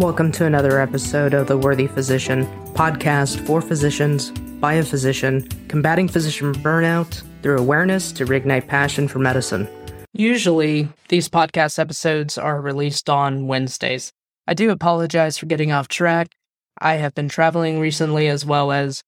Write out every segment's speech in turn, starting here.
Welcome to another episode of The Worthy Physician, podcast for physicians, by a physician, combating physician burnout through awareness to reignite passion for medicine. Usually, these podcast episodes are released on Wednesdays. I do apologize for getting off track. I have been traveling recently as well as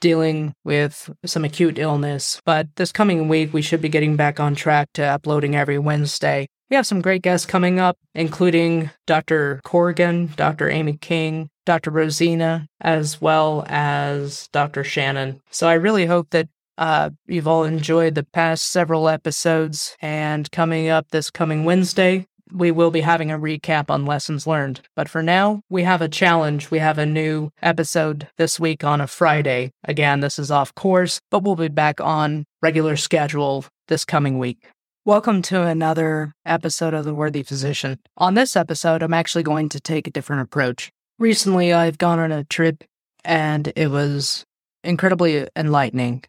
dealing with some acute illness, but this coming week we should be getting back on track to uploading every Wednesday. We have some great guests coming up, including Dr. Corrigan, Dr. Amy King, Dr. Rosina, as well as Dr. Shannon. So I really hope that uh, you've all enjoyed the past several episodes. And coming up this coming Wednesday, we will be having a recap on lessons learned. But for now, we have a challenge. We have a new episode this week on a Friday. Again, this is off course, but we'll be back on regular schedule this coming week. Welcome to another episode of The Worthy Physician. On this episode, I'm actually going to take a different approach. Recently, I've gone on a trip and it was incredibly enlightening.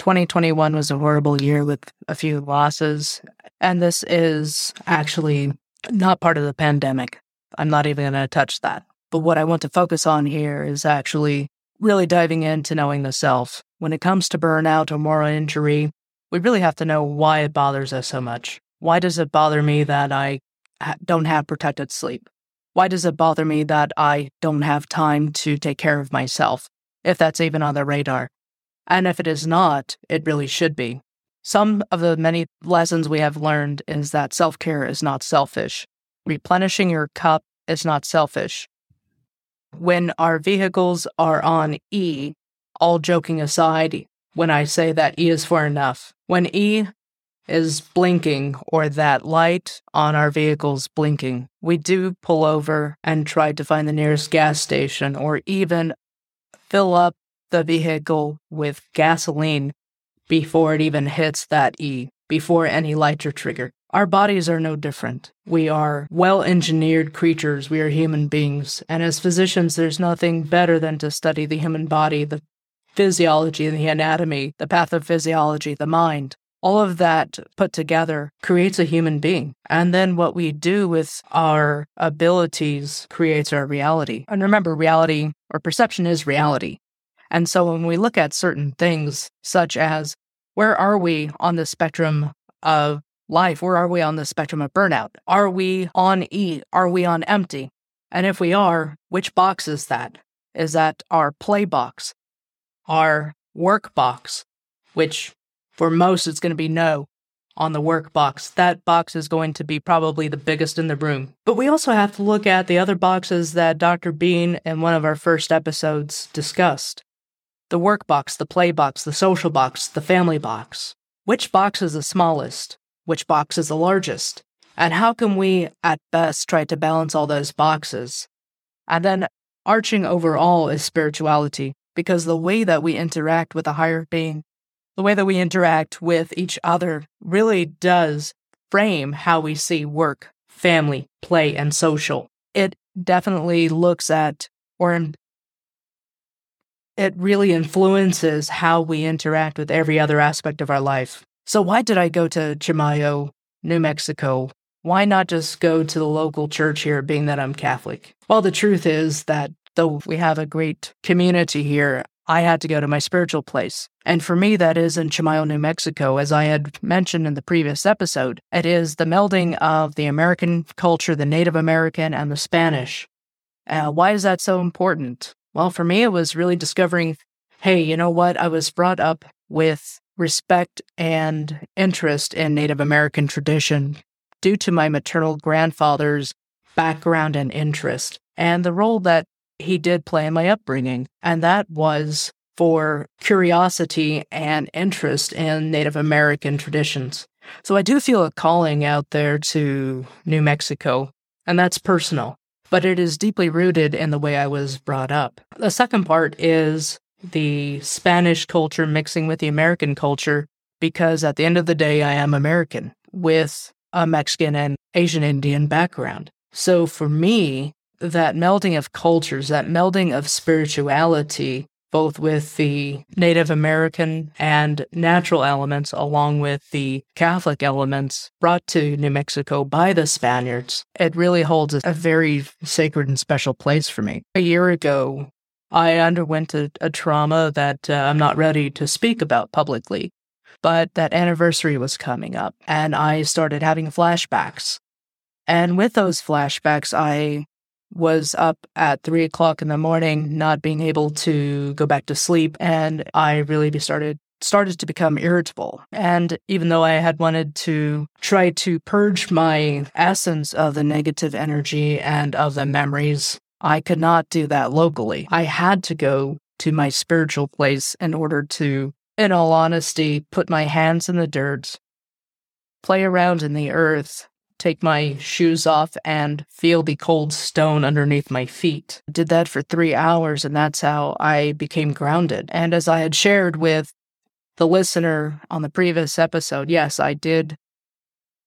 2021 was a horrible year with a few losses, and this is actually not part of the pandemic. I'm not even going to touch that. But what I want to focus on here is actually really diving into knowing the self. When it comes to burnout or moral injury, we really have to know why it bothers us so much. Why does it bother me that I don't have protected sleep? Why does it bother me that I don't have time to take care of myself, if that's even on the radar? And if it is not, it really should be. Some of the many lessons we have learned is that self care is not selfish. Replenishing your cup is not selfish. When our vehicles are on E, all joking aside, when I say that E is for enough. When E is blinking or that light on our vehicle's blinking, we do pull over and try to find the nearest gas station or even fill up the vehicle with gasoline before it even hits that E, before any lights are triggered. Our bodies are no different. We are well engineered creatures. We are human beings. And as physicians, there's nothing better than to study the human body, the physiology and the anatomy, the pathophysiology, the mind. All of that put together creates a human being. And then what we do with our abilities creates our reality. And remember, reality or perception is reality. And so when we look at certain things, such as where are we on the spectrum of life? Where are we on the spectrum of burnout? Are we on E? Are we on empty? And if we are, which box is that? Is that our play box? Our work box, which for most it's going to be no on the work box. That box is going to be probably the biggest in the room. But we also have to look at the other boxes that Dr. Bean in one of our first episodes discussed the work box, the play box, the social box, the family box. Which box is the smallest? Which box is the largest? And how can we, at best, try to balance all those boxes? And then, arching over all is spirituality because the way that we interact with a higher being, the way that we interact with each other really does frame how we see work, family, play, and social. It definitely looks at or it really influences how we interact with every other aspect of our life. So, why did I go to Chimayo, New Mexico? Why not just go to the local church here, being that I'm Catholic? Well, the truth is that though we have a great community here, I had to go to my spiritual place. And for me, that is in Chimayo, New Mexico. As I had mentioned in the previous episode, it is the melding of the American culture, the Native American, and the Spanish. Uh, why is that so important? Well, for me, it was really discovering hey, you know what? I was brought up with respect and interest in Native American tradition due to my maternal grandfather's background and interest, and the role that he did play in my upbringing. And that was for curiosity and interest in Native American traditions. So I do feel a calling out there to New Mexico, and that's personal, but it is deeply rooted in the way I was brought up. The second part is the Spanish culture mixing with the American culture, because at the end of the day, I am American with a Mexican and Asian Indian background. So for me, that melding of cultures, that melding of spirituality both with the Native American and natural elements, along with the Catholic elements brought to New Mexico by the Spaniards. It really holds a very sacred and special place for me. A year ago, I underwent a, a trauma that uh, I'm not ready to speak about publicly, but that anniversary was coming up, and I started having flashbacks. And with those flashbacks, I was up at three o'clock in the morning, not being able to go back to sleep, and I really started started to become irritable. And even though I had wanted to try to purge my essence of the negative energy and of the memories, I could not do that locally. I had to go to my spiritual place in order to, in all honesty, put my hands in the dirt, play around in the earth, take my shoes off and feel the cold stone underneath my feet. Did that for three hours, and that's how I became grounded. And as I had shared with the listener on the previous episode, yes, I did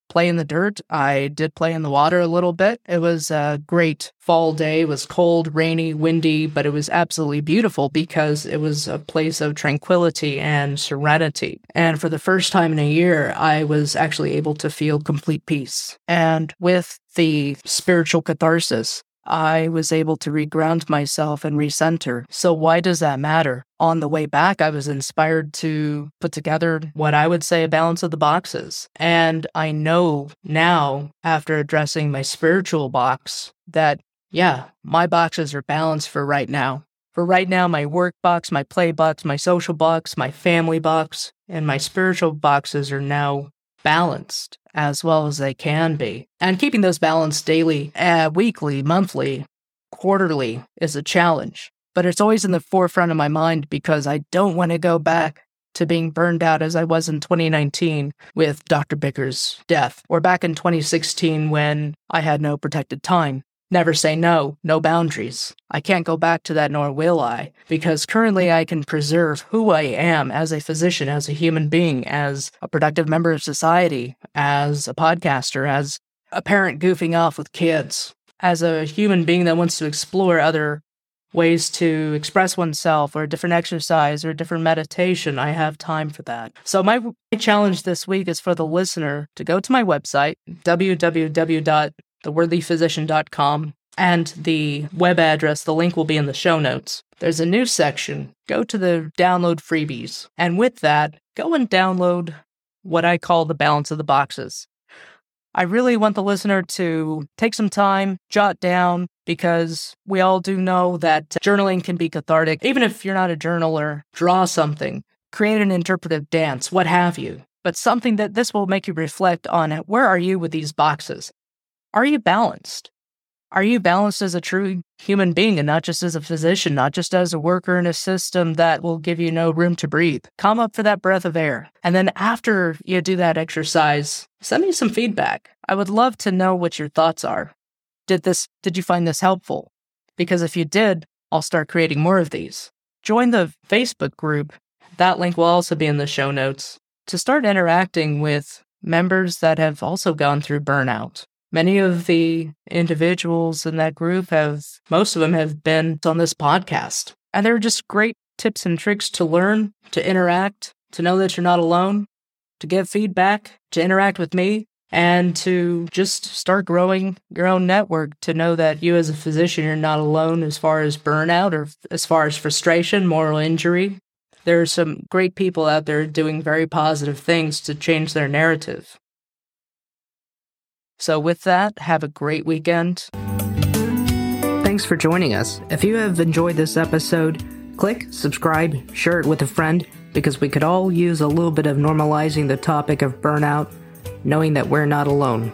play in the dirt. I did play in the water a little bit. It was a great fall day. It was cold, rainy, windy, but it was absolutely beautiful because it was a place of tranquility and serenity. And for the first time in a year, I was actually able to feel complete peace. And with the spiritual catharsis I was able to reground myself and recenter. So, why does that matter? On the way back, I was inspired to put together what I would say a balance of the boxes. And I know now, after addressing my spiritual box, that yeah, my boxes are balanced for right now. For right now, my work box, my play box, my social box, my family box, and my spiritual boxes are now balanced as well as they can be. And keeping those balanced daily, uh, weekly, monthly, quarterly is a challenge. But it's always in the forefront of my mind because I don't want to go back to being burned out as I was in 2019 with Dr. Bicker's death, or back in 2016 when I had no protected time. Never say no, no boundaries. I can't go back to that, nor will I, because currently I can preserve who I am as a physician, as a human being, as a productive member of society, as a podcaster, as a parent goofing off with kids, as a human being that wants to explore other ways to express oneself or a different exercise or a different meditation. I have time for that. So my challenge this week is for the listener to go to my website, www theworthyphysician.com, and the web address, the link will be in the show notes. There's a new section. Go to the download freebies. And with that, go and download what I call the balance of the boxes. I really want the listener to take some time, jot down, because we all do know that journaling can be cathartic. Even if you're not a journaler, draw something, create an interpretive dance, what have you. But something that this will make you reflect on where are you with these boxes? Are you balanced? Are you balanced as a true human being and not just as a physician, not just as a worker in a system that will give you no room to breathe? Come up for that breath of air. And then after you do that exercise, send me some feedback. I would love to know what your thoughts are. Did this did you find this helpful? Because if you did, I'll start creating more of these. Join the Facebook group. That link will also be in the show notes to start interacting with members that have also gone through burnout Many of the individuals in that group have, most of them have been on this podcast. And they're just great tips and tricks to learn, to interact, to know that you're not alone, to get feedback, to interact with me, and to just start growing your own network to know that you as a physician, you're not alone as far as burnout or as far as frustration, moral injury. There are some great people out there doing very positive things to change their narrative. So, with that, have a great weekend. Thanks for joining us. If you have enjoyed this episode, click, subscribe, share it with a friend because we could all use a little bit of normalizing the topic of burnout, knowing that we're not alone.